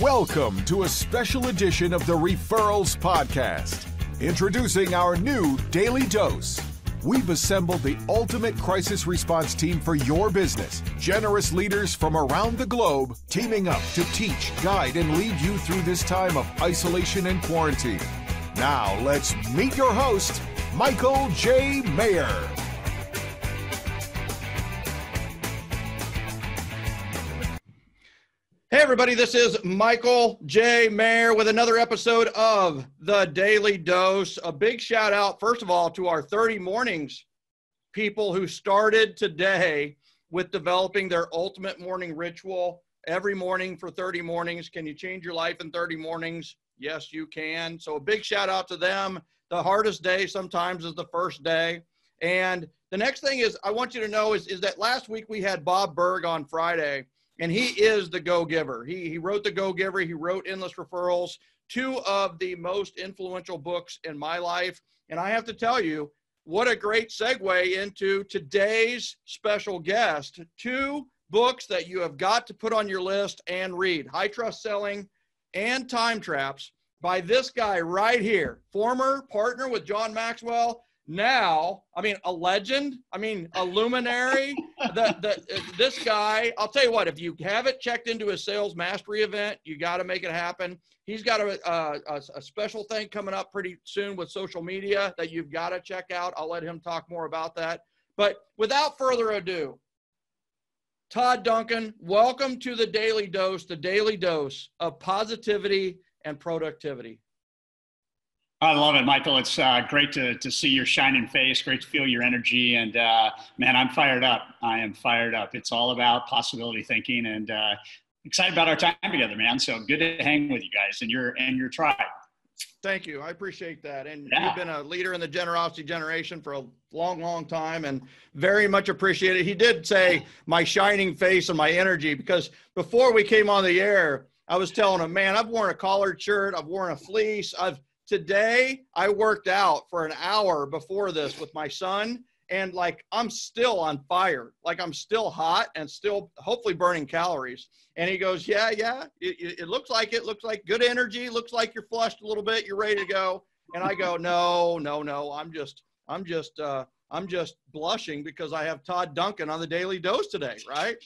Welcome to a special edition of the Referrals Podcast. Introducing our new Daily Dose. We've assembled the ultimate crisis response team for your business. Generous leaders from around the globe teaming up to teach, guide, and lead you through this time of isolation and quarantine. Now, let's meet your host, Michael J. Maher. Everybody, this is Michael J. Maher with another episode of The Daily Dose. A big shout out, first of all, to our 30 Mornings people who started today with developing their ultimate morning ritual every morning for 30 mornings. Can you change your life in 30 mornings? Yes, you can. So, a big shout out to them. The hardest day sometimes is the first day. And the next thing is, I want you to know is, is that last week we had Bob Burg on Friday and he is the go giver. He, he wrote The Go Giver, he wrote Endless Referrals, two of the most influential books in my life. And I have to tell you, what a great segue into today's special guest. Two books that you have got to put on your list and read High Trust Selling and Time Traps by this guy right here, former partner with John Maxwell now i mean a legend i mean a luminary the, the, this guy i'll tell you what if you haven't checked into his sales mastery event you got to make it happen. He's got a, a, a, special thing coming up pretty soon with social media that you've got to check out. I'll let him talk more about that. But without further ado todd duncan welcome to the daily dose the daily dose of positivity and productivity I love it, Michael. It's uh, great to, to see your shining face, great to feel your energy. And uh, man, I'm fired up. I am fired up. It's all about possibility thinking and uh, excited about our time together, man. So good to hang with you guys and your, and your tribe. Thank you. I appreciate that. And yeah. you've been a leader in the generosity generation for a long, long time and very much appreciated. He did say my shining face and my energy because before we came on the air, I was telling him, man, I've worn a collared shirt, I've worn a fleece, I've today I worked out for an hour before this with my son and like I'm still on fire. Like I'm still hot and still hopefully burning calories. And he goes, yeah, yeah, it, it, looks like it looks like good energy. Looks like you're flushed a little bit. You're ready to go. And I go, no, no, no. I'm just, I'm just, uh, I'm just blushing because I have Todd Duncan on the daily dose today. Right.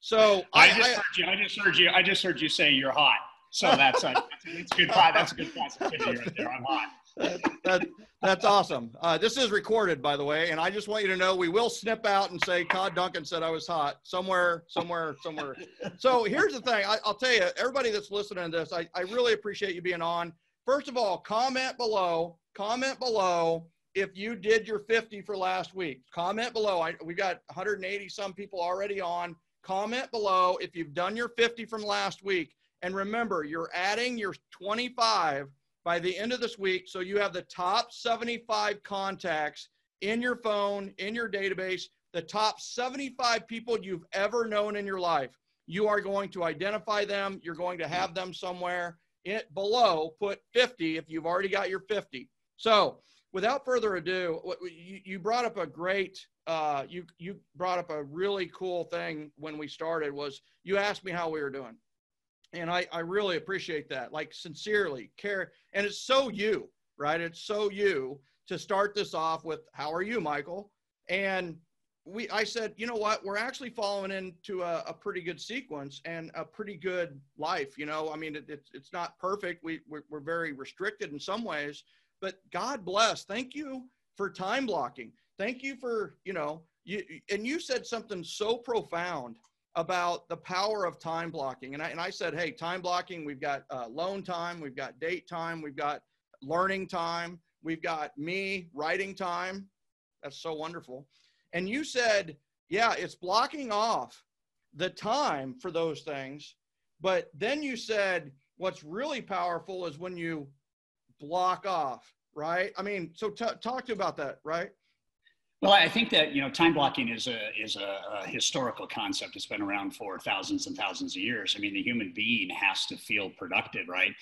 So I, I just I, heard you. I just heard you. I just heard you say you're hot. So that's a, that's a good that's a good positivity right there. I'm hot. That, that, that's awesome. Uh, this is recorded, by the way, and I just want you to know we will snip out and say Todd Duncan said I was hot somewhere, somewhere, somewhere. So here's the thing. I, will tell you, everybody that's listening to this, I, I really appreciate you being on. First of all, comment below. Comment below if you did your 50 for last week. Comment below. I, we got 180 some people already on. Comment below if you've done your 50 from last week. And remember, you're adding your 25 by the end of this week. So you have the top 75 contacts in your phone, in your database, the top 75 people you've ever known in your life. You are going to identify them. You're going to have them somewhere it, below. Put 50 if you've already got your 50. So without further ado, you, you brought up a great, uh, you, you brought up a really cool thing when we started was you asked me how we were doing and I, I really appreciate that like sincerely care and it's so you right? It's so you to start this off with how are you michael? And we i said you know what? We're actually following into a, a pretty good sequence and a pretty good life you know? I mean it, it's, it's not perfect. We we're, we're very restricted in some ways but god bless. Thank you for time blocking. Thank you for you know you and you said something so profound about the power of time blocking. And I, and I said, hey, time blocking, we've got uh, loan time, we've got date time, we've got learning time, we've got me writing time. That's so wonderful. And you said, yeah, it's blocking off the time for those things. But then you said, what's really powerful is when you block off, right? I mean, so t- talk to you about that, right? Well, I think that you know time blocking is a is a, a, historical concept. It's been around for thousands and thousands of years. I mean, the human being has to feel productive, right?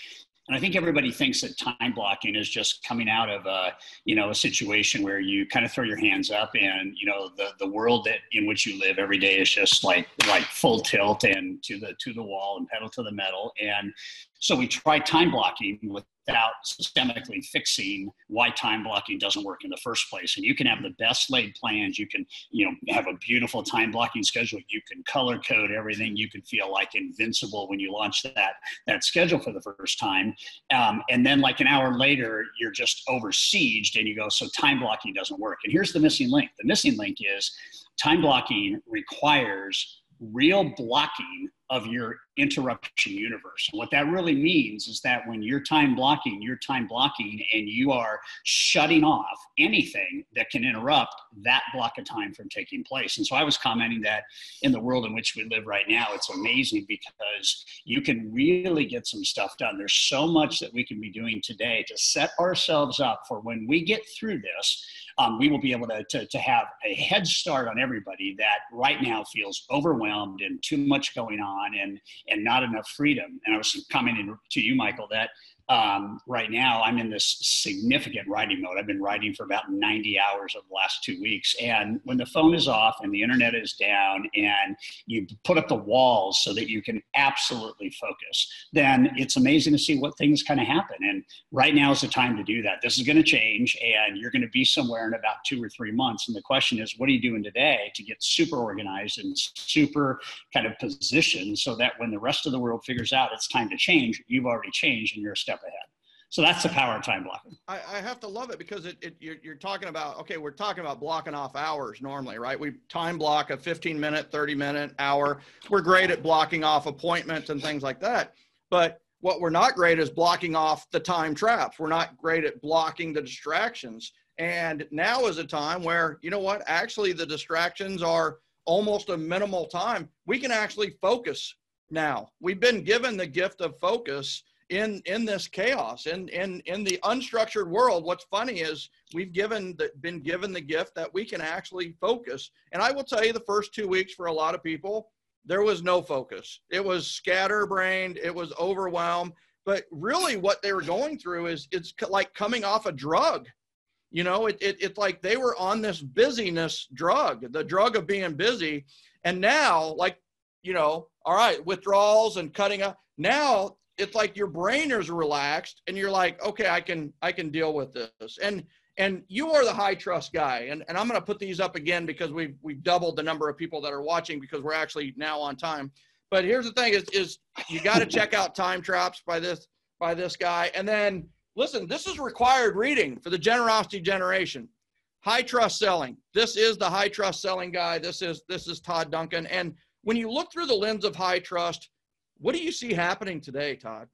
And I think everybody thinks that time blocking is just coming out of a, you know, a situation where you kind of throw your hands up and, you know, the, the world that in which you live every day is just like, like full tilt and to the, to the wall and pedal to the metal. And so we try time blocking with without systemically fixing why time blocking doesn't work in the first place. And you can have the best laid plans. You can, you know, have a beautiful time blocking schedule. You can color code everything. You can feel like invincible when you launch that that schedule for the first time. Um, and then like an hour later, you're just over sieged and you go, so time blocking doesn't work. And here's the missing link. The missing link is time blocking requires real blocking of your interruption universe. What that really means is that when you're time blocking, you're time blocking and you are shutting off anything that can interrupt that block of time from taking place. And so I was commenting that in the world in which we live right now, it's amazing because you can really get some stuff done. There's so much that we can be doing today to set ourselves up for when we get through this. Um, we will be able to, to, to have a head start on everybody that right now feels overwhelmed and too much going on and and not enough freedom. And I was commenting to you, Michael, that um, right now i'm in this significant writing mode. I've been writing for about 90 hours of the last two weeks. And when the phone is off and the internet is down and you put up the walls so that you can absolutely focus then it's amazing to see what things kind of happen. And right now is the time to do that. This is going to change and you're going to be somewhere in about two or three months. And the question is what are you doing today to get super organized and super kind of positioned so that when the rest of the world figures out it's time to change you've already changed and you're a step step ahead. So that's the power of time blocking. I, I have to love it because it, it you're, you're, talking about okay, we're talking about blocking off hours normally, right? We time block a 15 minute, 30 minute, hour. We're great at blocking off appointments and things like that. But what we're not great is blocking off the time traps. We're not great at blocking the distractions. And now is a time where you know what? Actually, the distractions are almost a minimal time. We can actually focus now. We've been given the gift of focus in in this chaos in in in the unstructured world what's funny is we've given the, been given the gift that we can actually focus. And i will tell you the first two weeks for a lot of people there was no focus. It was scatterbrained. It was overwhelmed. But really what they were going through is it's like coming off a drug. You know it, it, it's like they were on this busyness drug the drug of being busy. And now like you know all right withdrawals and cutting up now it's like your brain is relaxed and you're like okay i can i can deal with this. And and you are the high trust guy. And, and i'm going to put these up again because we've we've doubled the number of people that are watching because we're actually now on time. But here's the thing is is you got to check out time traps by this by this guy. And then listen this is required reading for the generosity generation. High trust selling. This is the high trust selling guy. This is this is todd duncan. And when you look through the lens of high trust what do you see happening today, Todd?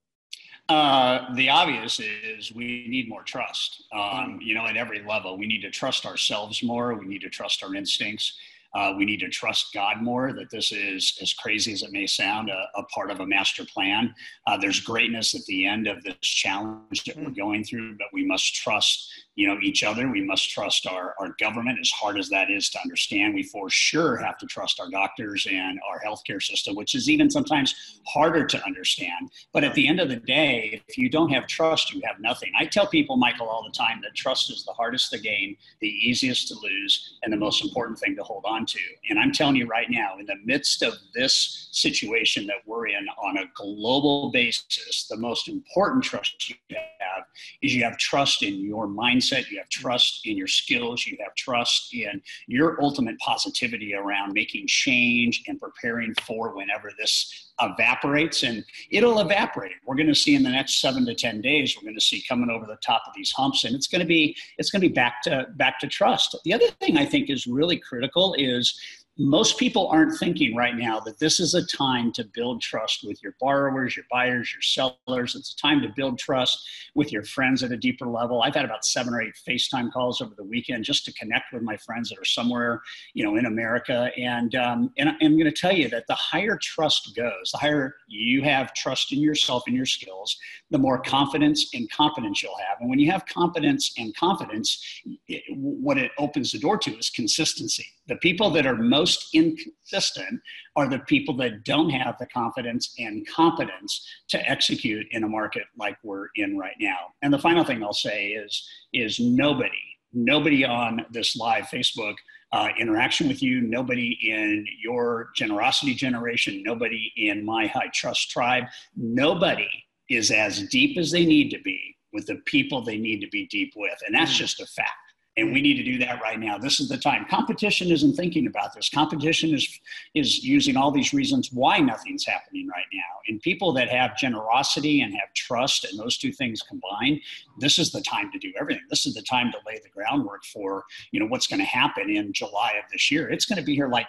Uh, the obvious is we need more trust. Um, you know, at every level, we need to trust ourselves more. We need to trust our instincts. Uh, we need to trust God more, that this is, as crazy as it may sound, a, a part of a master plan. Uh, there's greatness at the end of this challenge that we're hmm. going through, but we must trust you know each other. We must trust our, our government as hard as that is to understand. We for sure have to trust our doctors and our healthcare system which is even sometimes harder to understand. But at the end of the day if you don't have trust you have nothing. I tell people michael all the time that trust is the hardest to gain the easiest to lose and the most important thing to hold on to. And i'm telling you right now in the midst of this situation that we're in on a global basis the most important trust you have is you have trust in your mindset mindset, you have trust in your skills, you have trust in your ultimate positivity around making change and preparing for whenever this evaporates and it'll evaporate. We're going to see in the next seven to ten days we're going to see coming over the top of these humps and it's going to be it's going to be back to back to trust. The other thing i think is really critical is most people aren't thinking right now that this is a time to build trust with your borrowers, your buyers, your sellers. It's a time to build trust with your friends at a deeper level. I've had about seven or eight FaceTime calls over the weekend just to connect with my friends that are somewhere, you know, in America. And um, and I'm going to tell you that the higher trust goes, the higher you have trust in yourself and your skills, the more confidence and competence you'll have. And when you have confidence and confidence, it, what it opens the door to is consistency. The people that are most most inconsistent are the people that don't have the confidence and competence to execute in a market like we're in right now. And the final thing I'll say is, is nobody, nobody on this live Facebook uh, interaction with you, nobody in your generosity generation, nobody in my high trust tribe, nobody is as deep as they need to be with the people they need to be deep with. And that's mm. just a fact. And we need to do that right now. This is the time. Competition isn't thinking about this. Competition is is using all these reasons why nothing's happening right now. And people that have generosity and have trust and those two things combined, this is the time to do everything. This is the time to lay the groundwork for, you know, what's going to happen in July of this year. It's going to be here like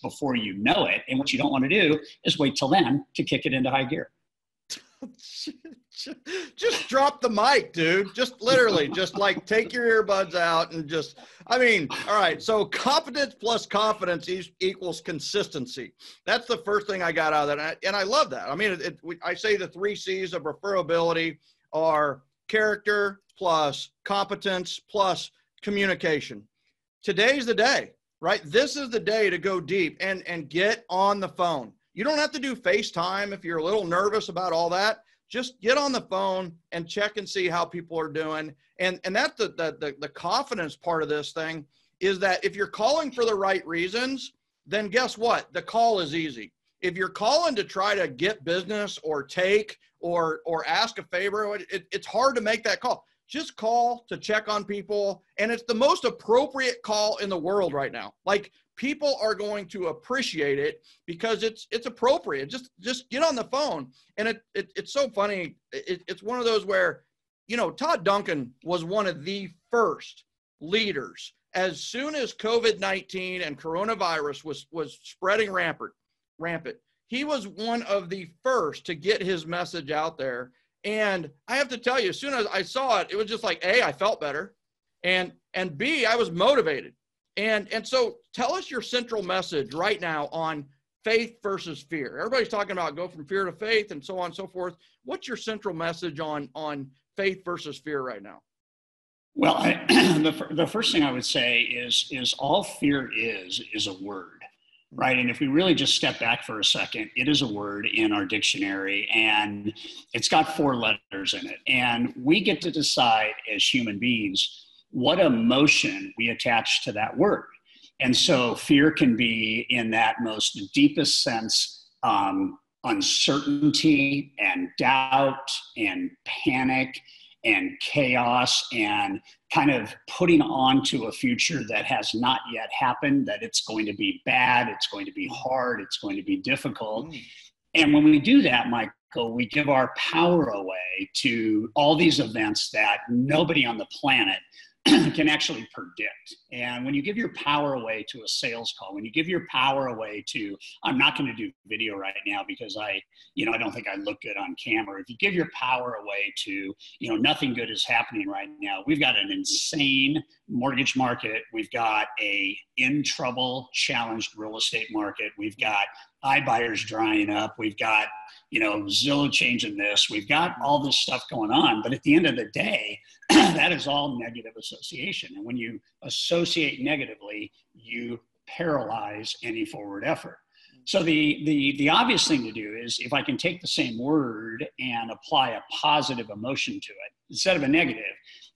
before you know it. And what you don't want to do is wait till then to kick it into high gear. just drop the mic, dude. Just literally, just like take your earbuds out and just, I mean, all right. So confidence plus confidence equals consistency. That's the first thing I got out of that. And I, and I love that. I mean, it, it, I say the three C's of referability are character plus competence plus communication. Today's the day, right? This is the day to go deep and, and get on the phone. You don't have to do FaceTime if you're a little nervous about all that just get on the phone and check and see how people are doing. And and that's the the the, the confidence part of this thing is that if you're calling for the right reasons, then guess what? The call is easy. If you're calling to try to get business or take or or ask a favor, it, it's hard to make that call. Just call to check on people, and it's the most appropriate call in the world right now. Like people are going to appreciate it because it's it's appropriate. Just just get on the phone. And it, it it's so funny. It, it's one of those where you know todd duncan was one of the first leaders. As soon as covid-19 and coronavirus was was spreading rampant rampant he was one of the first to get his message out there. And i have to tell you as soon as i saw it it was just like a i felt better. And and b i was motivated and and so tell us your central message right now on faith versus fear. Everybody's talking about go from fear to faith and so on and so forth. What's your central message on on faith versus fear right now? Well, I, the the first thing I would say is is all fear is is a word, right? And if we really just step back for a second, it is a word in our dictionary, and it's got four letters in it, and we get to decide as human beings what emotion we attach to that word. And so fear can be in that most deepest sense um, uncertainty and doubt and panic and chaos and kind of putting on to a future that has not yet happened, that it's going to be bad, it's going to be hard, it's going to be difficult. Mm. And when we do that, Michael, we give our power away to all these events that nobody on the planet can actually predict. And when you give your power away to a sales call, when you give your power away to, I'm not going to do video right now because I, you know, I don't think I look good on camera. If you give your power away to, you know, nothing good is happening right now. We've got an insane mortgage market. We've got a in trouble, challenged real estate market. We've got iBuyers drying up. We've got, you know, Zillow changing this. We've got all this stuff going on. But at the end of the day, that is all negative association. And when you associate negatively, you paralyze any forward effort. So the, the, the obvious thing to do is if I can take the same word and apply a positive emotion to it instead of a negative,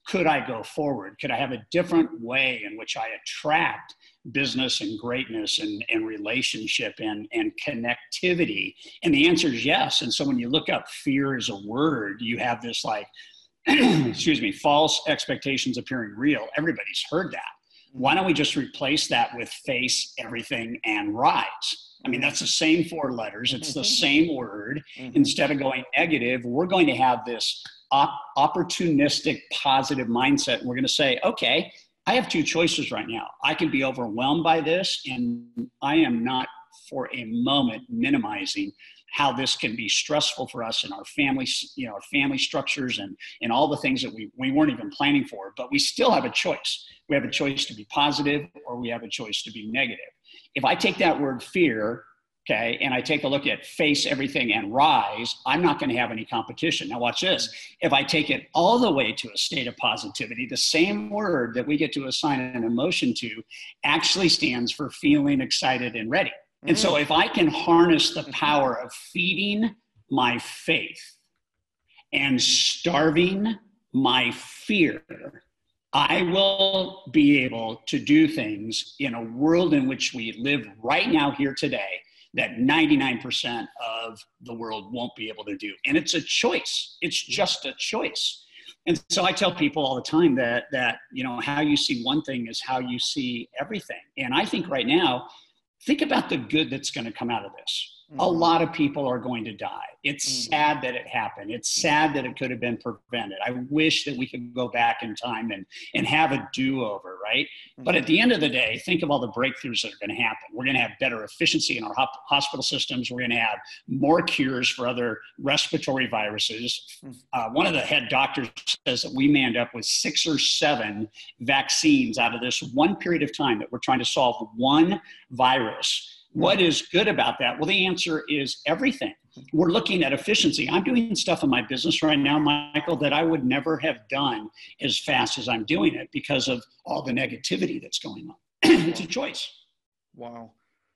could I go forward? Could I have a different way in which I attract business and greatness and, and relationship and, and connectivity? And the answer is yes. And so when you look up fear as a word, you have this like, excuse me, false expectations appearing real. Everybody's heard that. Why don't we just replace that with face everything and rise? I mean, that's the same four letters, it's the same word. Mm-hmm. Instead of going negative, we're going to have this op- opportunistic, positive mindset. And we're going to say, okay, I have two choices right now. I can be overwhelmed by this, and I am not for a moment minimizing how this can be stressful for us and our family, you know, our family structures and, and all the things that we, we weren't even planning for. But we still have a choice. We have a choice to be positive or we have a choice to be negative. If I take that word fear okay, and I take a look at face everything and rise, I'm not going to have any competition. Now, watch this. If I take it all the way to a state of positivity, the same word that we get to assign an emotion to actually stands for feeling excited and ready. And so, mm. if I can harness the power of feeding my faith and starving my fear, I will be able to do things in a world in which we live right now, here today, that 99% of the world won't be able to do. And it's a choice, it's just a choice. And so I tell people all the time that, that you know, how you see one thing is how you see everything. And I think right now, think about the good that's going to come out of this. Mm-hmm. A lot of people are going to die. It's mm-hmm. sad that it happened. It's sad that it could have been prevented. I wish that we could go back in time and, and have a do over, right? Mm-hmm. But at the end of the day, think of all the breakthroughs that are going to happen. We're going to have better efficiency in our hospital systems. We're going to have more cures for other respiratory viruses. Mm-hmm. Uh, one of the head doctors says that we may end up with six or seven vaccines out of this one period of time that we're trying to solve one virus what is good about that? Well, the answer is everything. We're looking at efficiency. I'm doing stuff in my business right now, Michael, that I would never have done as fast as I'm doing it because of all the negativity that's going on. it's a choice. Wow.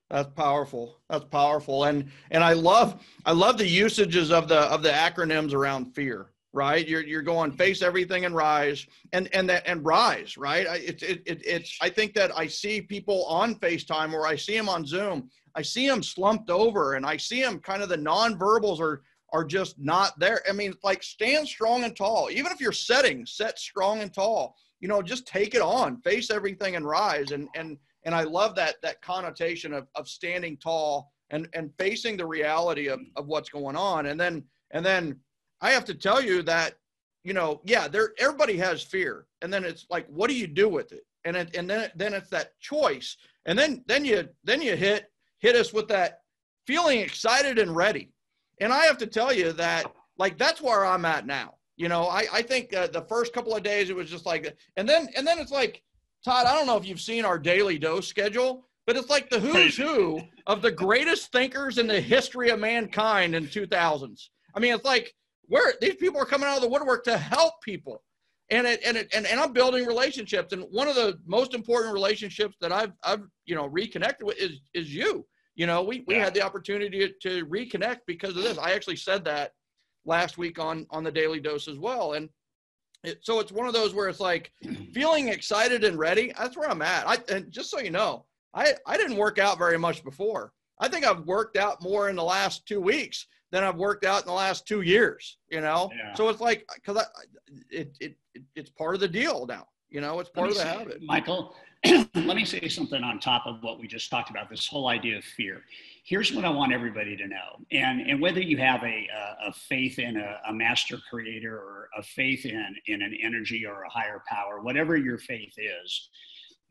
That's powerful. That's powerful. And and I love I love the usages of the of the acronyms around fear right? You're you're going face everything and rise and and that and rise, right? It's it, it, it's I think that I see people on FaceTime or I see them on Zoom. I see them slumped over and I see them kind of the nonverbals are are just not there. I mean, like stand strong and tall. Even if you're setting, set strong and tall. You know, just take it on, face everything and rise. And and and I love that that connotation of of standing tall and and facing the reality of, of what's going on. And then and then I have to tell you that, you know, yeah, there everybody has fear, and then it's like, what do you do with it? And it, and then then it's that choice, and then then you then you hit hit us with that feeling excited and ready, and I have to tell you that like that's where I'm at now. You know, I I think uh, the first couple of days it was just like, and then and then it's like, Todd, I don't know if you've seen our daily dose schedule, but it's like the who's who of the greatest thinkers in the history of mankind in 2000s. I mean, it's like where these people are coming out of the woodwork to help people and it, and, it, and and I'm building relationships. And one of the most important relationships that I've I've you know reconnected with is is you. You know, we we yeah. had the opportunity to, to reconnect because of this. I actually said that last week on on the daily dose as well. And it, so it's one of those where it's like feeling excited and ready. That's where I'm at. I and just so you know, I I didn't work out very much before. I think I've worked out more in the last two weeks than I've worked out in the last two years. You know, yeah. so it's like because it, it it it's part of the deal now. You know, it's part of the say, habit. Michael, let me say something on top of what we just talked about. This whole idea of fear. Here's what I want everybody to know, and and whether you have a a, a faith in a, a master creator or a faith in in an energy or a higher power, whatever your faith is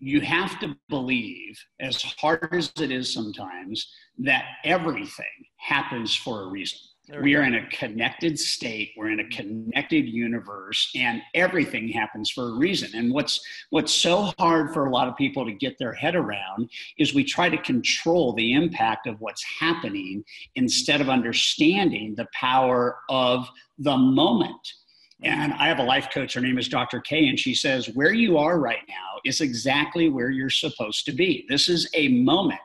you have to believe, as hard as it is sometimes, that everything happens for a reason. We are in a connected state. We're in a connected universe, and everything happens for a reason. And what's what's so hard for a lot of people to get their head around is we try to control the impact of what's happening instead of understanding the power of the moment. And I have a life coach. Her name is Dr. K, and she says, Where you are right now is exactly where you're supposed to be. This is a moment.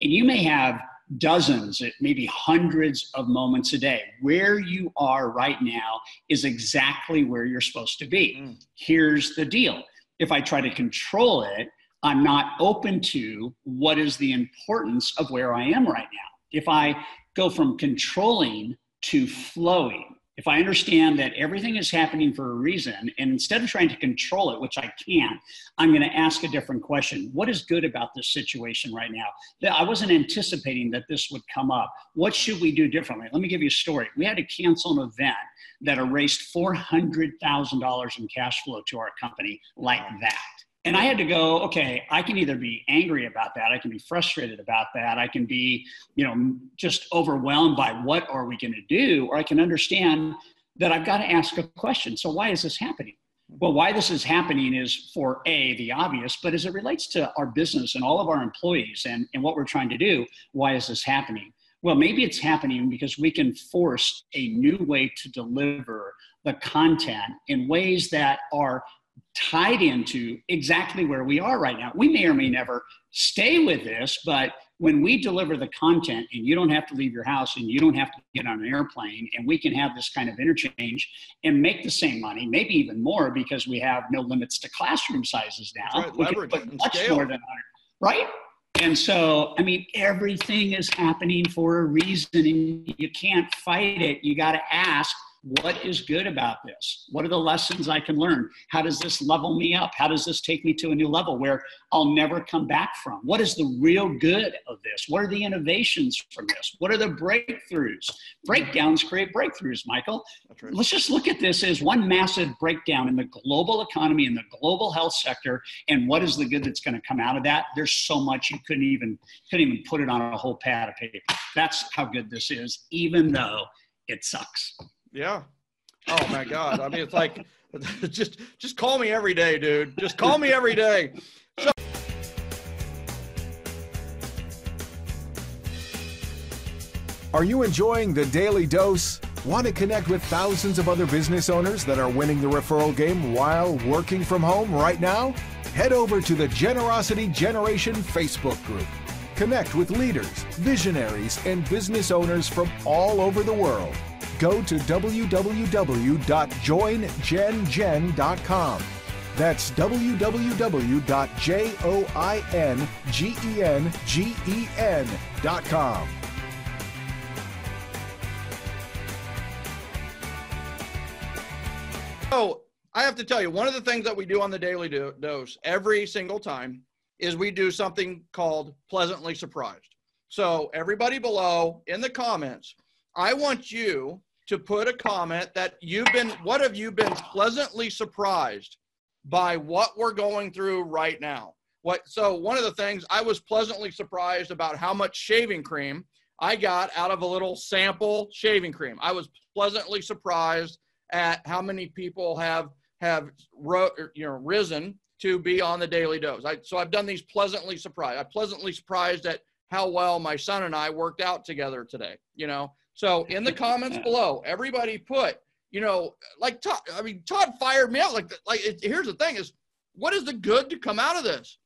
And you may have dozens, maybe hundreds of moments a day. Where you are right now is exactly where you're supposed to be. Mm. Here's the deal if I try to control it, I'm not open to what is the importance of where I am right now. If I go from controlling to flowing, if I understand that everything is happening for a reason, and instead of trying to control it, which I can't, I'm going to ask a different question. What is good about this situation right now? I wasn't anticipating that this would come up. What should we do differently? Let me give you a story. We had to cancel an event that erased $400,000 in cash flow to our company like that. And I had to go, okay, I can either be angry about that, I can be frustrated about that, I can be, you know, just overwhelmed by what are we going to do, or I can understand that I've got to ask a question. So why is this happening? Well, why this is happening is for A, the obvious, but as it relates to our business and all of our employees and, and what we're trying to do, why is this happening? Well, maybe it's happening because we can force a new way to deliver the content in ways that are tied into exactly where we are right now. We may or may never stay with this, but when we deliver the content and you don't have to leave your house and you don't have to get on an airplane and we can have this kind of interchange and make the same money, maybe even more because we have no limits to classroom sizes now. Right, leverage much scale. more than 100, right? And so, I mean, everything is happening for a reason and you can't fight it. You got to ask, what is good about this? What are the lessons I can learn? How does this level me up? How does this take me to a new level where I'll never come back from? What is the real good of this? What are the innovations from this? What are the breakthroughs? Breakdowns create breakthroughs, Michael. Right. Let's just look at this as one massive breakdown in the global economy, in the global health sector, and what is the good that's going to come out of that? There's so much you couldn't even couldn't even put it on a whole pad of paper. That's how good this is, even though it sucks. Yeah. Oh my God. I mean, it's like just just call me every day, dude. Just call me every day. So- Are you enjoying the daily dose? Want to connect with thousands of other business owners that are winning the referral game while working from home right now? Head over to the Generosity Generation Facebook group. Connect with leaders, visionaries, and business owners from all over the world go to www.joingengen.com. That's www.joingengen.com. So I have to tell you, one of the things that we do on the Daily Dose every single time is we do something called Pleasantly Surprised. So everybody below in the comments, I want you to put a comment that you've been, what have you been pleasantly surprised by what we're going through right now? What, so one of the things I was pleasantly surprised about how much shaving cream I got out of a little sample shaving cream. I was pleasantly surprised at how many people have have ro- you know risen to be on the daily dose. I, so I've done these pleasantly surprised. I'm pleasantly surprised at how well my son and I worked out together today. You know, so in the comments below, everybody put, you know, like Todd, I mean, Todd fired me out. Like, like it, here's the thing is, what is the good to come out of this?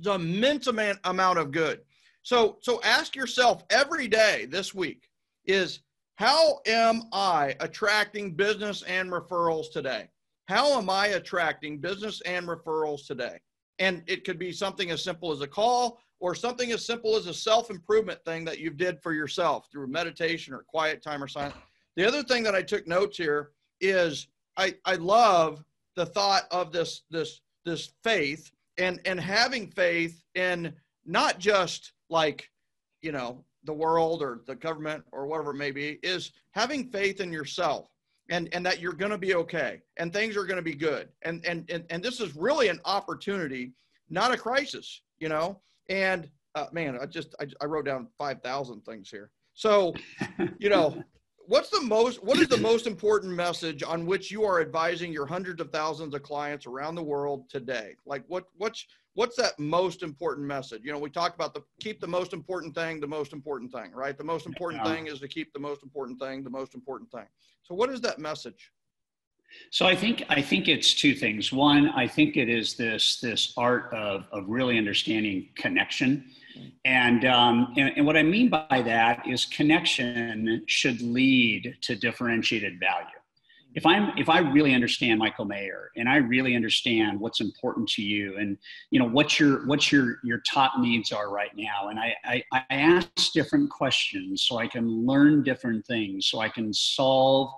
The immense amount, amount of good. So, so ask yourself every day this week is how am I attracting business and referrals today? How am I attracting business and referrals today? And it could be something as simple as a call or something as simple as a self-improvement thing that you did for yourself through meditation or quiet time or silence. The other thing that I took notes here is I, I love the thought of this this this faith and and having faith in not just like you know the world or the government or whatever it may be is having faith in yourself and and that you're going to be okay and things are going to be good and, and and and this is really an opportunity not a crisis you know and uh, man, I just I, I wrote down five thousand things here. So, you know, what's the most what is the most important message on which you are advising your hundreds of thousands of clients around the world today? Like what what's what's that most important message? You know, we talk about the keep the most important thing the most important thing, right? The most important yeah. thing is to keep the most important thing the most important thing. So, what is that message? So I think I think it's two things. One, I think it is this this art of of really understanding connection, and um, and, and what I mean by that is connection should lead to differentiated value. If I'm if I really understand Michael Maher and I really understand what's important to you and you know what your what your your top needs are right now, and I, I, I ask different questions so I can learn different things, so I can solve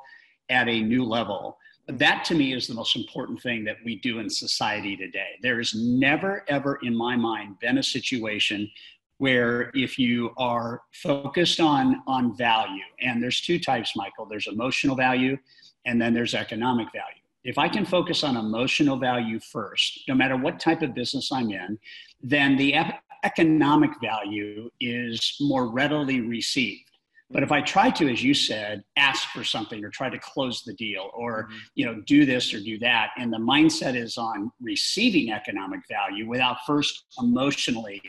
at a new level Hmm. that to me is the most important thing that we do in society today. There has never, ever in my mind been a situation where if you are focused on on value and there's two types michael. There's emotional value and then there's economic value. If i can focus on emotional value first no matter what type of business i'm in then the economic value is more readily received But if I try to, as you said, ask for something or try to close the deal or, mm-hmm. you know, do this or do that, and the mindset is on receiving economic value without first emotionally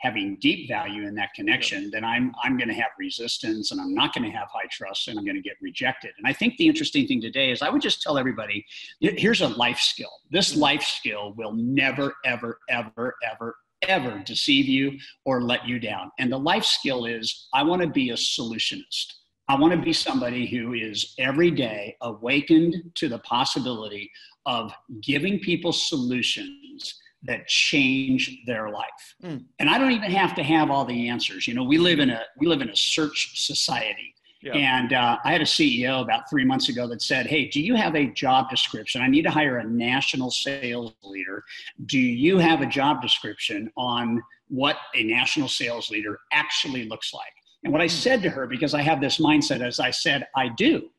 having deep value in that connection, then I'm I'm going to have resistance and I'm not going to have high trust and I'm going to get rejected. And I think the interesting thing today is I would just tell everybody here's a life skill. This mm-hmm. life skill will never ever ever ever ever deceive you or let you down. And the life skill is I want to be a solutionist. I want to be somebody who is every day awakened to the possibility of giving people solutions that change their life. Mm. And I don't even have to have all the answers. You know, we live in a we live in a search society. Yeah. And uh, I had a CEO about three months ago that said, Hey, do you have a job description? I need to hire a national sales leader. Do you have a job description on what a national sales leader actually looks like? And what I said to her, because I have this mindset, as I said, I do.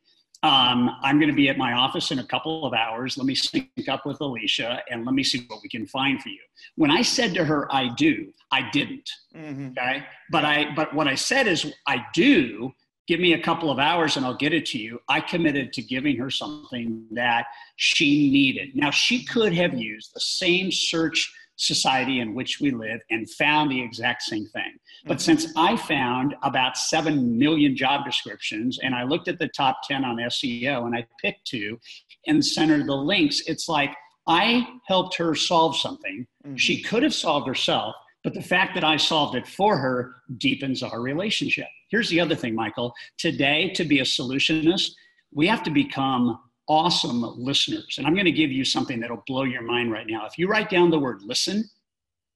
Um, I'm going to be at my office in a couple of hours. Let me sync up with Alicia and let me see what we can find for you. When I said to her, I do, I didn't. Mm-hmm. Okay. But I, but what I said is, I do give me a couple of hours and I'll get it to you. I committed to giving her something that she needed. Now, she could have used the same search society in which we live and found the exact same thing. But mm-hmm. since I found about 7 million job descriptions and I looked at the top 10 on SEO and I picked two and centered the links, it's like I helped her solve something mm-hmm. she could have solved herself. But the fact that I solved it for her deepens our relationship. Here's the other thing, Michael. Today, to be a solutionist, we have to become awesome listeners. And I'm going to give you something that'll blow your mind right now. If you write down the word listen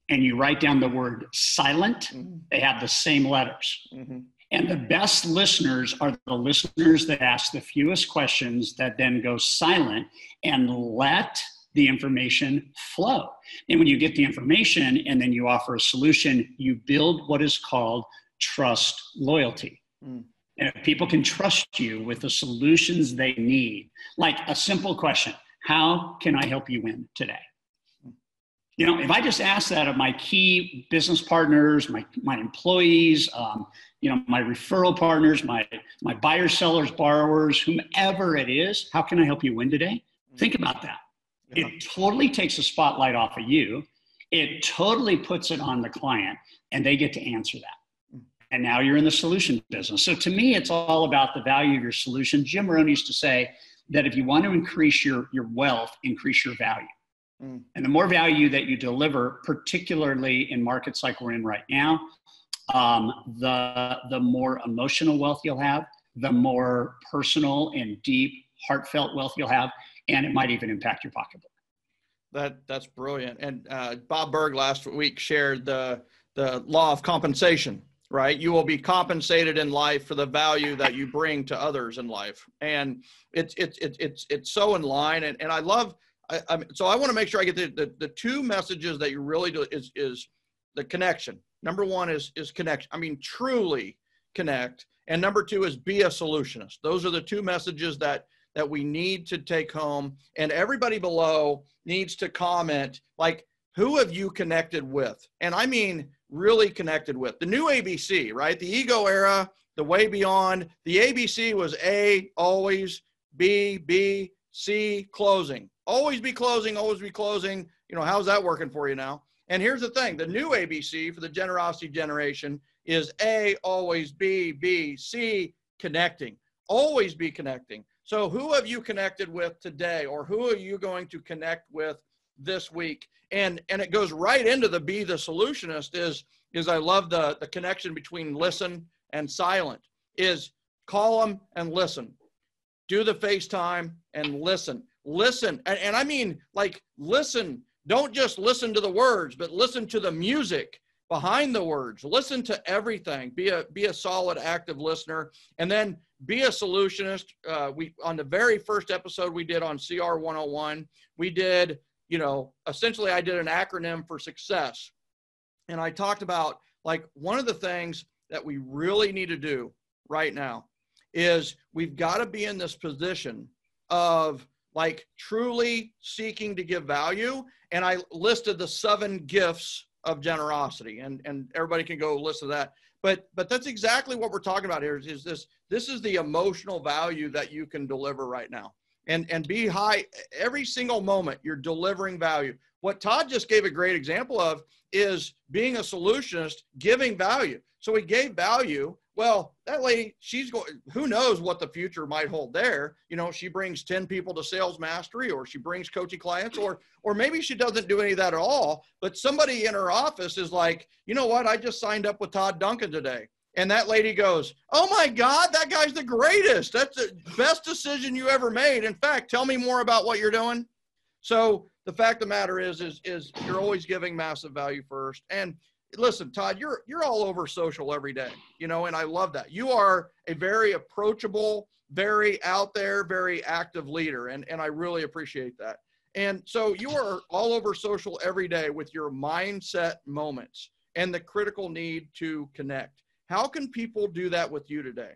and you write down the word silent, mm-hmm. they have the same letters. Mm-hmm. And the best listeners are the listeners that ask the fewest questions that then go silent and let the information flow. And when you get the information and then you offer a solution, you build what is called trust loyalty. Mm. And if people can trust you with the solutions they need, like a simple question How can I help you win today? You know, if I just ask that of my key business partners, my, my employees, um, you know, my referral partners, my, my buyers, sellers, borrowers, whomever it is, how can I help you win today? Think about that. Yeah. It totally takes the spotlight off of you. It totally puts it on the client, and they get to answer that and now you're in the solution business. So to me, it's all about the value of your solution. Jim Rohn used to say that if you want to increase your, your wealth, increase your value. Mm. And the more value that you deliver, particularly in markets like we're in right now, um, the, the more emotional wealth you'll have, the more personal and deep, heartfelt wealth you'll have, and it might even impact your pocketbook. That that's brilliant. And uh, Bob Burg last week shared the the law of compensation right? You will be compensated in life for the value that you bring to others in life. And it's, it's, it's, it's, it's so in line. And, and I love, I, I so I want to make sure I get the, the, the two messages that you really do is, is the connection. Number one is, is connection. I mean, truly connect. And number two is be a solutionist. Those are the two messages that, that we need to take home. And everybody below needs to comment like, who have you connected with? And I mean, really connected with. The new ABC, right? The ego era, the way beyond. The ABC was A, always, B, B, C, closing. Always be closing, always be closing. You know, how's that working for you now? And here's the thing the new ABC for the generosity generation is A, always B, B, C, connecting. Always be connecting. So, who have you connected with today, or who are you going to connect with this week? and and it goes right into the be the solutionist is is i love the the connection between listen and silent is call them and listen. Do the facetime and listen. Listen and, and i mean like listen. Don't just listen to the words but listen to the music behind the words listen to everything be a be a solid active listener and then be a solutionist uh, we on the very first episode we did on cr 101 we did you know, essentially I did an acronym for success. And I talked about like one of the things that we really need to do right now is we've got to be in this position of like truly seeking to give value. And I listed the seven gifts of generosity and, and everybody can go listen to that. but but that's exactly what we're talking about here is, is this this is the emotional value that you can deliver right now. And and be high every single moment you're delivering value. What todd just gave a great example of is being a solutionist giving value. So he gave value well that lady she's going who knows what the future might hold there. You know she brings 10 people to sales mastery or she brings coaching clients or or maybe she doesn't do any of that at all but somebody in her office is like you know what? I just signed up with todd duncan today. And that lady goes oh my god that guy's the greatest. That's the best decision you ever made. In fact tell me more about what you're doing. So the fact of the matter is is is you're always giving massive value first. And listen, Todd, you're you're all over social every day, you know, and I love that. You are a very approachable, very out there, very active leader, and and I really appreciate that. And so you are all over social every day with your mindset moments and the critical need to connect. How can people do that with you today?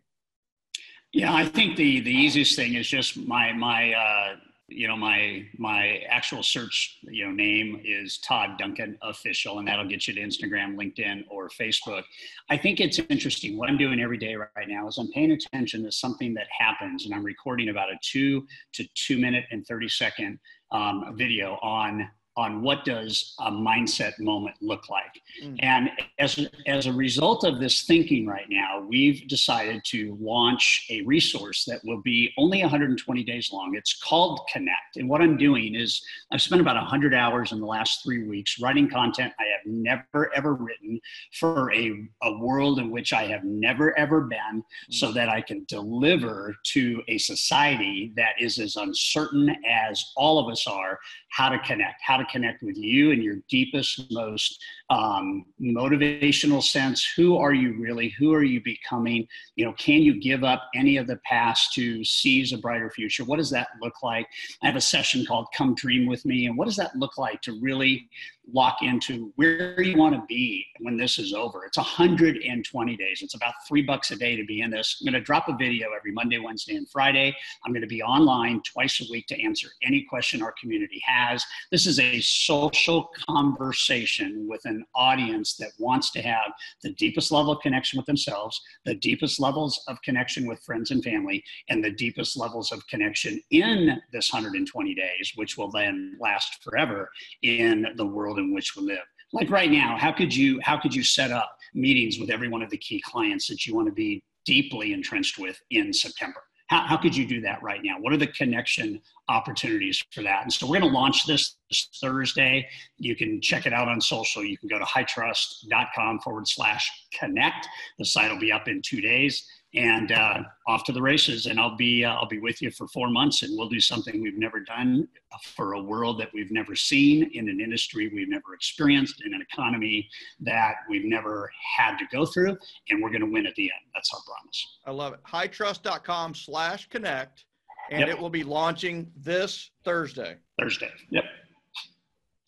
Yeah, I think the the easiest thing is just my my uh, you know my my actual search you know name is todd duncan official and that'll get you to instagram linkedin or facebook. I think it's interesting. What i'm doing every day right now is i'm paying attention to something that happens and i'm recording about a two to two minute and 30 second um, video on on what does a mindset moment look like mm. and as, as a result of this thinking right now we've decided to launch a resource that will be only 120 days long it's called connect and what i'm doing is i've spent about 100 hours in the last three weeks writing content i have never ever written for a, a world in which i have never ever been mm. so that i can deliver to a society that is as uncertain as all of us are how to connect how to connect with you in your deepest, most um, motivational sense. Who are you really? Who are you becoming? You know, can you give up any of the past to seize a brighter future? What does that look like? I have a session called Come Dream with Me. And what does that look like to really lock into where you want to be when this is over? It's 120 days. It's about three bucks a day to be in this. I'm going to drop a video every Monday, Wednesday, and Friday. I'm going to be online twice a week to answer any question our community has. This is a social conversation with an audience that wants to have the deepest level of connection with themselves, the deepest levels of connection with friends and family, and the deepest levels of connection in this 120 days, which will then last forever in the world in which we live like right now how could you how could you set up meetings with every one of the key clients that you want to be deeply entrenched with in september how, how could you do that right now? What are the connection opportunities for that? And so we're going to launch this, this Thursday. You can check it out on social. You can go to hightrust.com forward slash connect. The site will be up in two days and uh, off to the races. And I'll be uh, I'll be with you for four months, and we'll do something we've never done for a world that we've never seen, in an industry we've never experienced, in an economy that we've never had to go through, and we're going to win at the end. That's our promise. I love it. Hightrust.com/slash connect, and yep. it will be launching this Thursday. Thursday. Yep.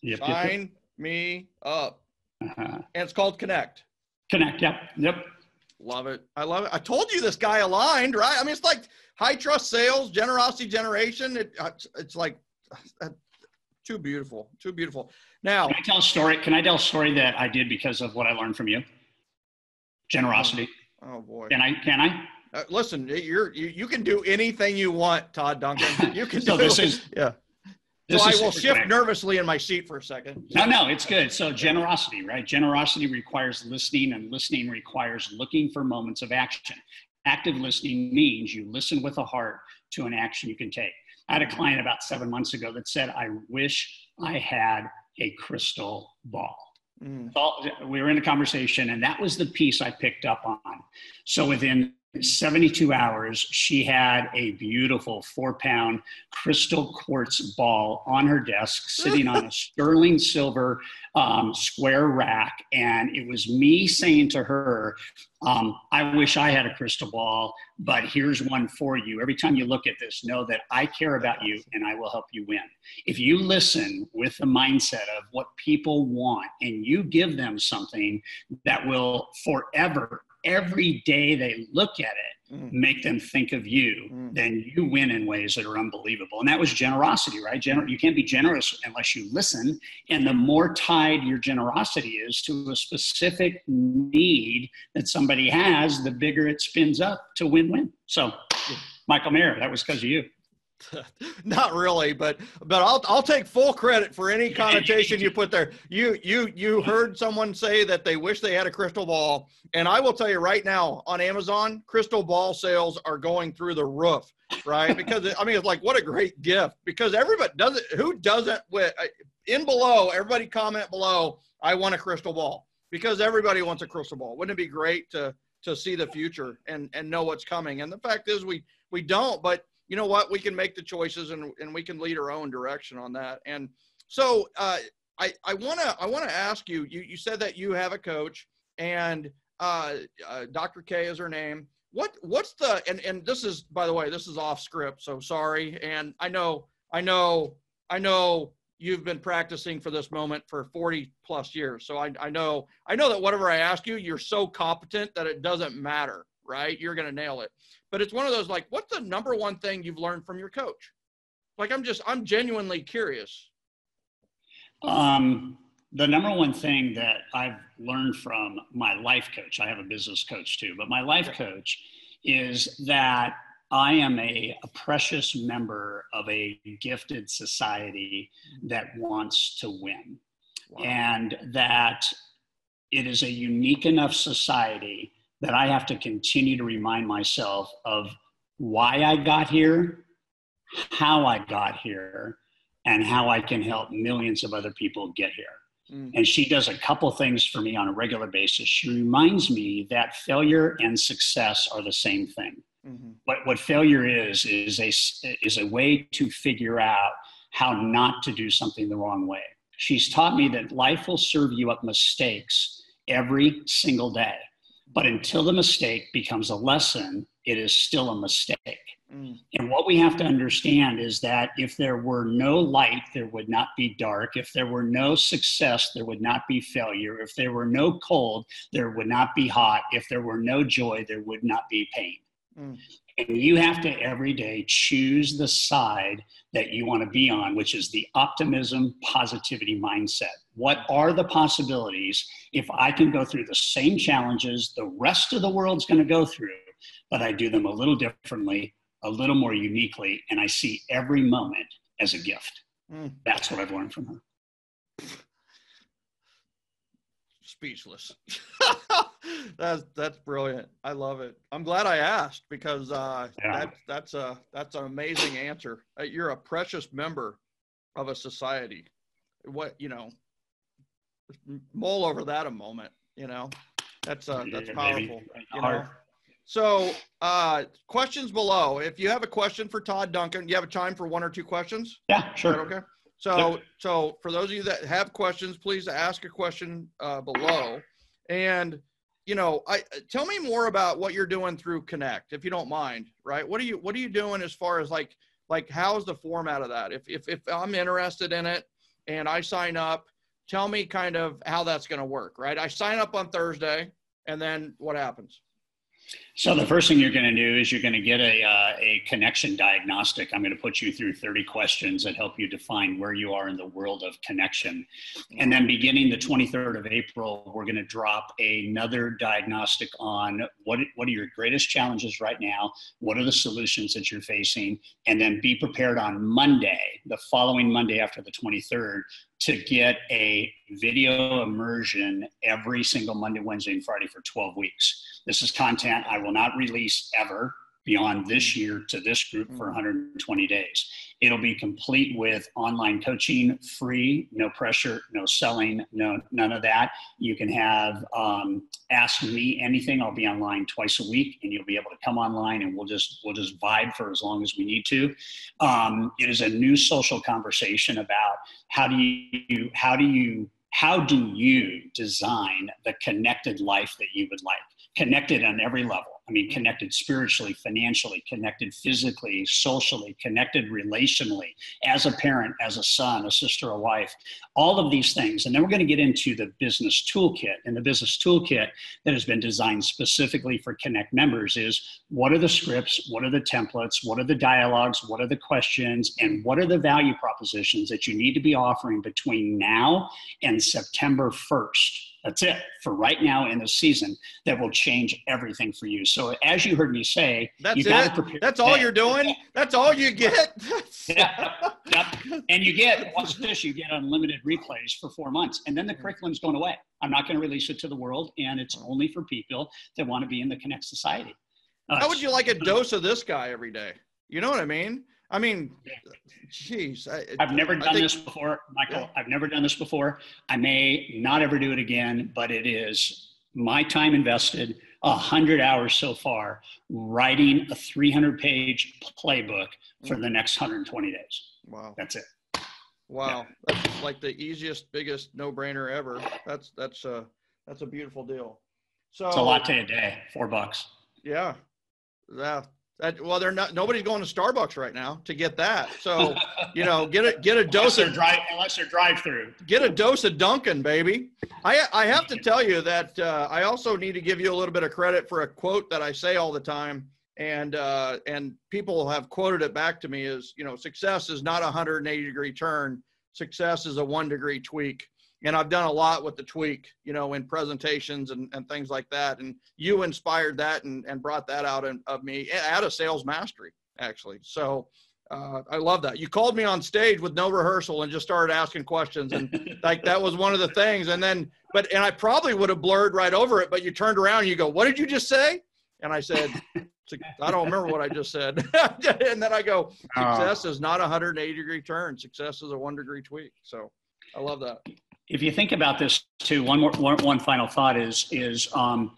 yep Sign yep, me up. Uh-huh. And it's called Connect. Connect. Yep. Yep. Love it. I love it. I told you this guy aligned, right? I mean, it's like high trust sales, generosity generation. It, uh, it's like uh, too beautiful, too beautiful. Now, can I tell a story? Can I tell a story that I did because of what I learned from you? Generosity. Oh, oh boy. Can I? Can I? Uh, listen, you're you, you can do anything you want, Todd Duncan. You can. so do, this is yeah. So I will shift nervously in my seat for a second. No, no, it's good. So generosity, right? Generosity requires listening, and listening requires looking for moments of action. Active listening means you listen with a heart to an action you can take. I had a client about seven months ago that said, I wish I had a crystal ball. Mm. we were in a conversation, and that was the piece I picked up on. So within 72 hours, she had a beautiful four pound crystal quartz ball on her desk, sitting on a sterling silver um, square rack. And it was me saying to her, um, I wish I had a crystal ball, but here's one for you. Every time you look at this, know that I care about you and I will help you win. If you listen with the mindset of what people want and you give them something that will forever every day they look at it mm. make them think of you, mm. then you win in ways that are unbelievable. And that was generosity, right? Gener- you can't be generous unless you listen. And the more tied your generosity is to a specific need that somebody has, the bigger it spins up to win win. So, Michael Maher, that was because of you. not really but but i'll i'll take full credit for any connotation you put there. You you you heard someone say that they wish they had a crystal ball and i will tell you right now on amazon crystal ball sales are going through the roof right? Because i mean it's like what a great gift because everybody does it who doesn't with uh, in below everybody comment below i want a crystal ball because everybody wants a crystal ball. Wouldn't it be great to to see the future and and know what's coming? And the fact is we we don't but you know what, we can make the choices and, and we can lead our own direction on that. And so uh, I, I want to I want to ask you, you, you said that you have a coach and uh, uh, Dr. K is her name. What what's the and and this is by the way this is off script so sorry and I know I know I know you've been practicing for this moment for 40 plus years so I, I know I know that whatever I ask you you're so competent that it doesn't matter right you're gonna nail it but it's one of those like, what's the number one thing you've learned from your coach? Like, I'm just, I'm genuinely curious. Um, the number one thing that I've learned from my life coach, I have a business coach too, but my life coach is that I am a, a, precious member of a gifted society that wants to win. Wow. And that it is a unique enough society that I have to continue to remind myself of why I got here, how I got here, and how I can help millions of other people get here. Mm. And she does a couple things for me on a regular basis. She reminds me that failure and success are the same thing. Mm-hmm. What, what failure is, is a, is a way to figure out how not to do something the wrong way. She's taught me that life will serve you up mistakes every single day. But until the mistake becomes a lesson, it is still a mistake. Mm. And what we have to understand is that if there were no light, there would not be dark. If there were no success, there would not be failure. If there were no cold, there would not be hot. If there were no joy, there would not be pain. Mm. And you have to every day choose the side that you want to be on, which is the optimism, positivity mindset. What are the possibilities if I can go through the same challenges the rest of the world's going to go through, but I do them a little differently, a little more uniquely, and I see every moment as a gift? Mm. That's what I've learned from her speechless. that's that's brilliant. I love it. I'm glad I asked because uh, yeah. that, that's a that's an amazing answer. Uh, you're a precious member of a society. What you know, mull over that a moment. You know, that's uh, that's powerful. You know. So, uh, questions below. If you have a question for Todd Duncan, you have a time for one or two questions. Yeah, sure. okay. So, yep. so for those of you that have questions, please ask a question uh, below. And you know, I tell me more about what you're doing through Connect, if you don't mind. Right? What are you What are you doing as far as like like how's the format of that? If if if I'm interested in it and I sign up, tell me kind of how that's going to work. Right? I sign up on Thursday, and then what happens? So the first thing you're going to do is you're going to get a, uh, a connection diagnostic. I'm going to put you through 30 questions that help you define where you are in the world of connection. And then beginning the 23rd of April, we're going to drop another diagnostic on what, what are your greatest challenges right now? What are the solutions that you're facing? And then be prepared on Monday, the following Monday after the 23rd, to get a video immersion every single Monday, Wednesday, and Friday for 12 weeks. This is content I will not release ever beyond this year to this group for 120 days. It'll be complete with online coaching, free, no pressure, no selling, no none of that. You can have um, ask me anything. I'll be online twice a week, and you'll be able to come online, and we'll just we'll just vibe for as long as we need to. Um, it is a new social conversation about how do you how do you how do you design the connected life that you would like connected on every level. I mean, connected spiritually, financially, connected physically, socially, connected relationally, as a parent, as a son, a sister, a wife, all of these things. And then we're going to get into the business toolkit. And the business toolkit that has been designed specifically for Connect members is what are the scripts, what are the templates, what are the dialogues, what are the questions, and what are the value propositions that you need to be offering between now and September 1st that's it for right now in the season that will change everything for you. So as you heard me say, that's it. That's all you're doing. That's all you get. yeah. Yep. And you get watch this, you get unlimited replays for four months. And then the curriculum's going away. I'm not going to release it to the world, and it's only for people that want to be in the Connect Society. Uh, How would you like a dose of this guy every day? You know what I mean? I mean, jeez. I, have never done think, this before, Michael. Yeah. I've never done this before. I may not ever do it again, but it is my time invested, a hundred hours so far, writing a 300 page playbook for mm. the next 120 days. Wow. That's it. Wow. Yeah. That's like the easiest, biggest no brainer ever. That's, that's a, that's a beautiful deal. So it's a latte a day, four bucks. Yeah. Yeah. That, well, they're not. Nobody's going to Starbucks right now to get that. So, you know, get a get a dose unless of drive unless they're drive through. Get a dose of Dunkin', baby. I I have to tell you that uh, I also need to give you a little bit of credit for a quote that I say all the time, and uh, and people have quoted it back to me as you know, success is not a 180 degree turn. Success is a one degree tweak and I've done a lot with the tweak, you know, in presentations and, and things like that. And you inspired that and, and brought that out in, of me out of sales mastery, actually. So uh, I love that. You called me on stage with no rehearsal and just started asking questions. And like that was one of the things. And then, but, and I probably would have blurred right over it, but you turned around and you go, What did you just say? And I said, I don't remember what I just said. and then I go, oh. Success is not a 180 degree turn, success is a one degree tweak. So I love that if you think about this too, one more one, one final thought is is um,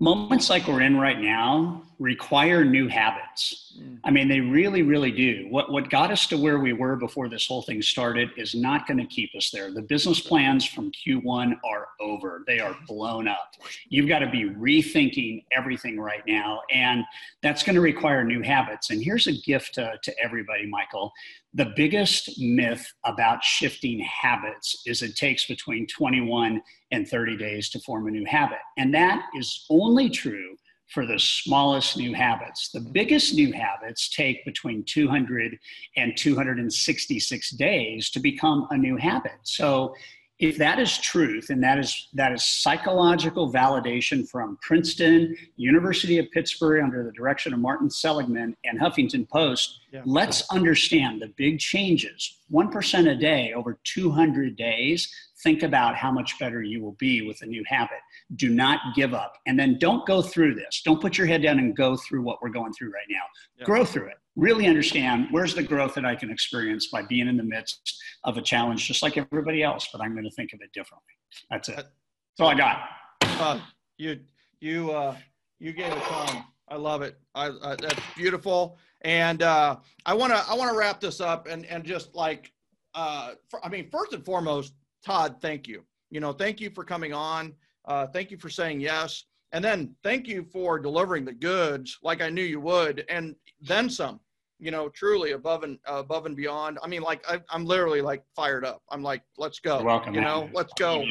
moments like we're in right now require new habits. Mm. I mean, they really, really do. What what got us to where we were before this whole thing started is not going to keep us there. The business plans from Q1 are over. They are blown up. You've got to be rethinking everything right now, and that's going to require new habits. And here's a gift to, to everybody, Michael. The biggest myth about shifting habits is it takes between 21 and 30 days to form a new habit. And that is only true for the smallest new habits. The biggest new habits take between 200 and 266 days to become a new habit. So if that is truth and that is that is psychological validation from Princeton, University of Pittsburgh under the direction of Martin Seligman and Huffington Post, yeah. let's understand the big changes. 1% a day over 200 days. Think about how much better you will be with a new habit. Do not give up. And then don't go through this. Don't put your head down and go through what we're going through right now. Yeah. Grow through it really understand where's the growth that I can experience by being in the midst of a challenge, just like everybody else, but I'm going to think of it differently. That's it. That's all I got. Uh, you, you, uh, you gave a ton. I love it. I, I that's beautiful. And uh, I want to, I want to wrap this up and, and just like, uh, for, I mean, first and foremost, Todd, thank you. You know, thank you for coming on. Uh, thank you for saying yes. And then thank you for delivering the goods like I knew you would, and then some you know, truly above and uh, above and beyond. I mean, like I, am literally like fired up. I'm like, let's go. You're welcome. You know, let's go.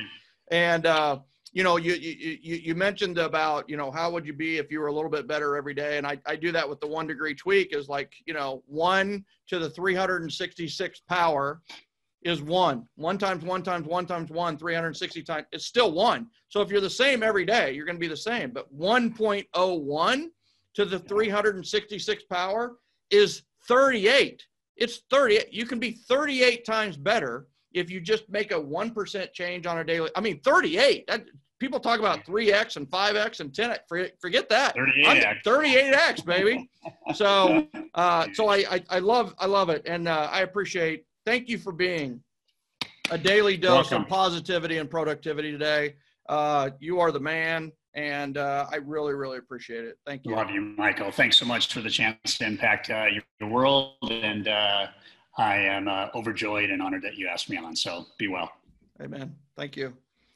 And uh, you know, you, you you you mentioned about you know how would you be if you were a little bit better every day, and I I do that with the one degree tweak is like you know one to the 366 power is one. One times one times one times one, 360 times, it's still one. So if you're the same every day, you're going to be the same. But 1.01 to the 366 power is 38. It's 30. You can be 38 times better if you just make a 1% change on a daily. I mean, 38. That, people talk about 3x and 5x and 10x. Forget, forget that. 38x. 38x, baby. so, uh, so I, I, I, love, I love it. And uh, I appreciate, thank you for being a daily dose Welcome. of positivity and productivity today. Uh, you are the man and uh, I really, really appreciate it. Thank you. Love you, Michael. Thanks so much for the chance to impact uh, your, your, world, and uh, I am uh, overjoyed and honored that you asked me on. So be well. Amen. Thank you.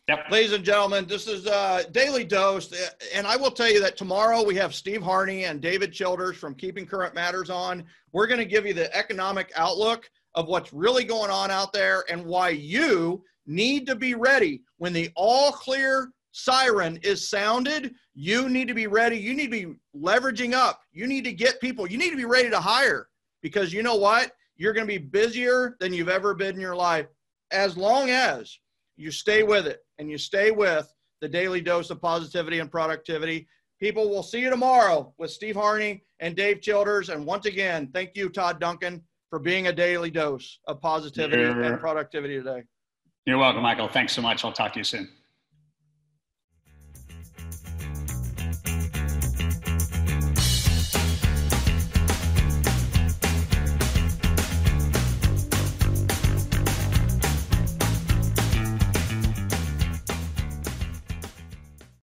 Yep. Ladies and gentlemen, this is uh, Daily Dose. And I will tell you that tomorrow we have Steve Harney and David Childers from Keeping Current Matters on. We're going to give you the economic outlook of what's really going on out there and why you need to be ready when the all clear siren is sounded. You need to be ready. You need to be leveraging up. You need to get people. You need to be ready to hire because you know what? You're going to be busier than you've ever been in your life as long as you stay with it and you stay with the daily dose of positivity and productivity. People will see you tomorrow with Steve Harney and Dave Childers. And once again, thank you, Todd Duncan, for being a daily dose of positivity You're, and productivity today. You're welcome, Michael. Thanks so much. I'll talk to you soon.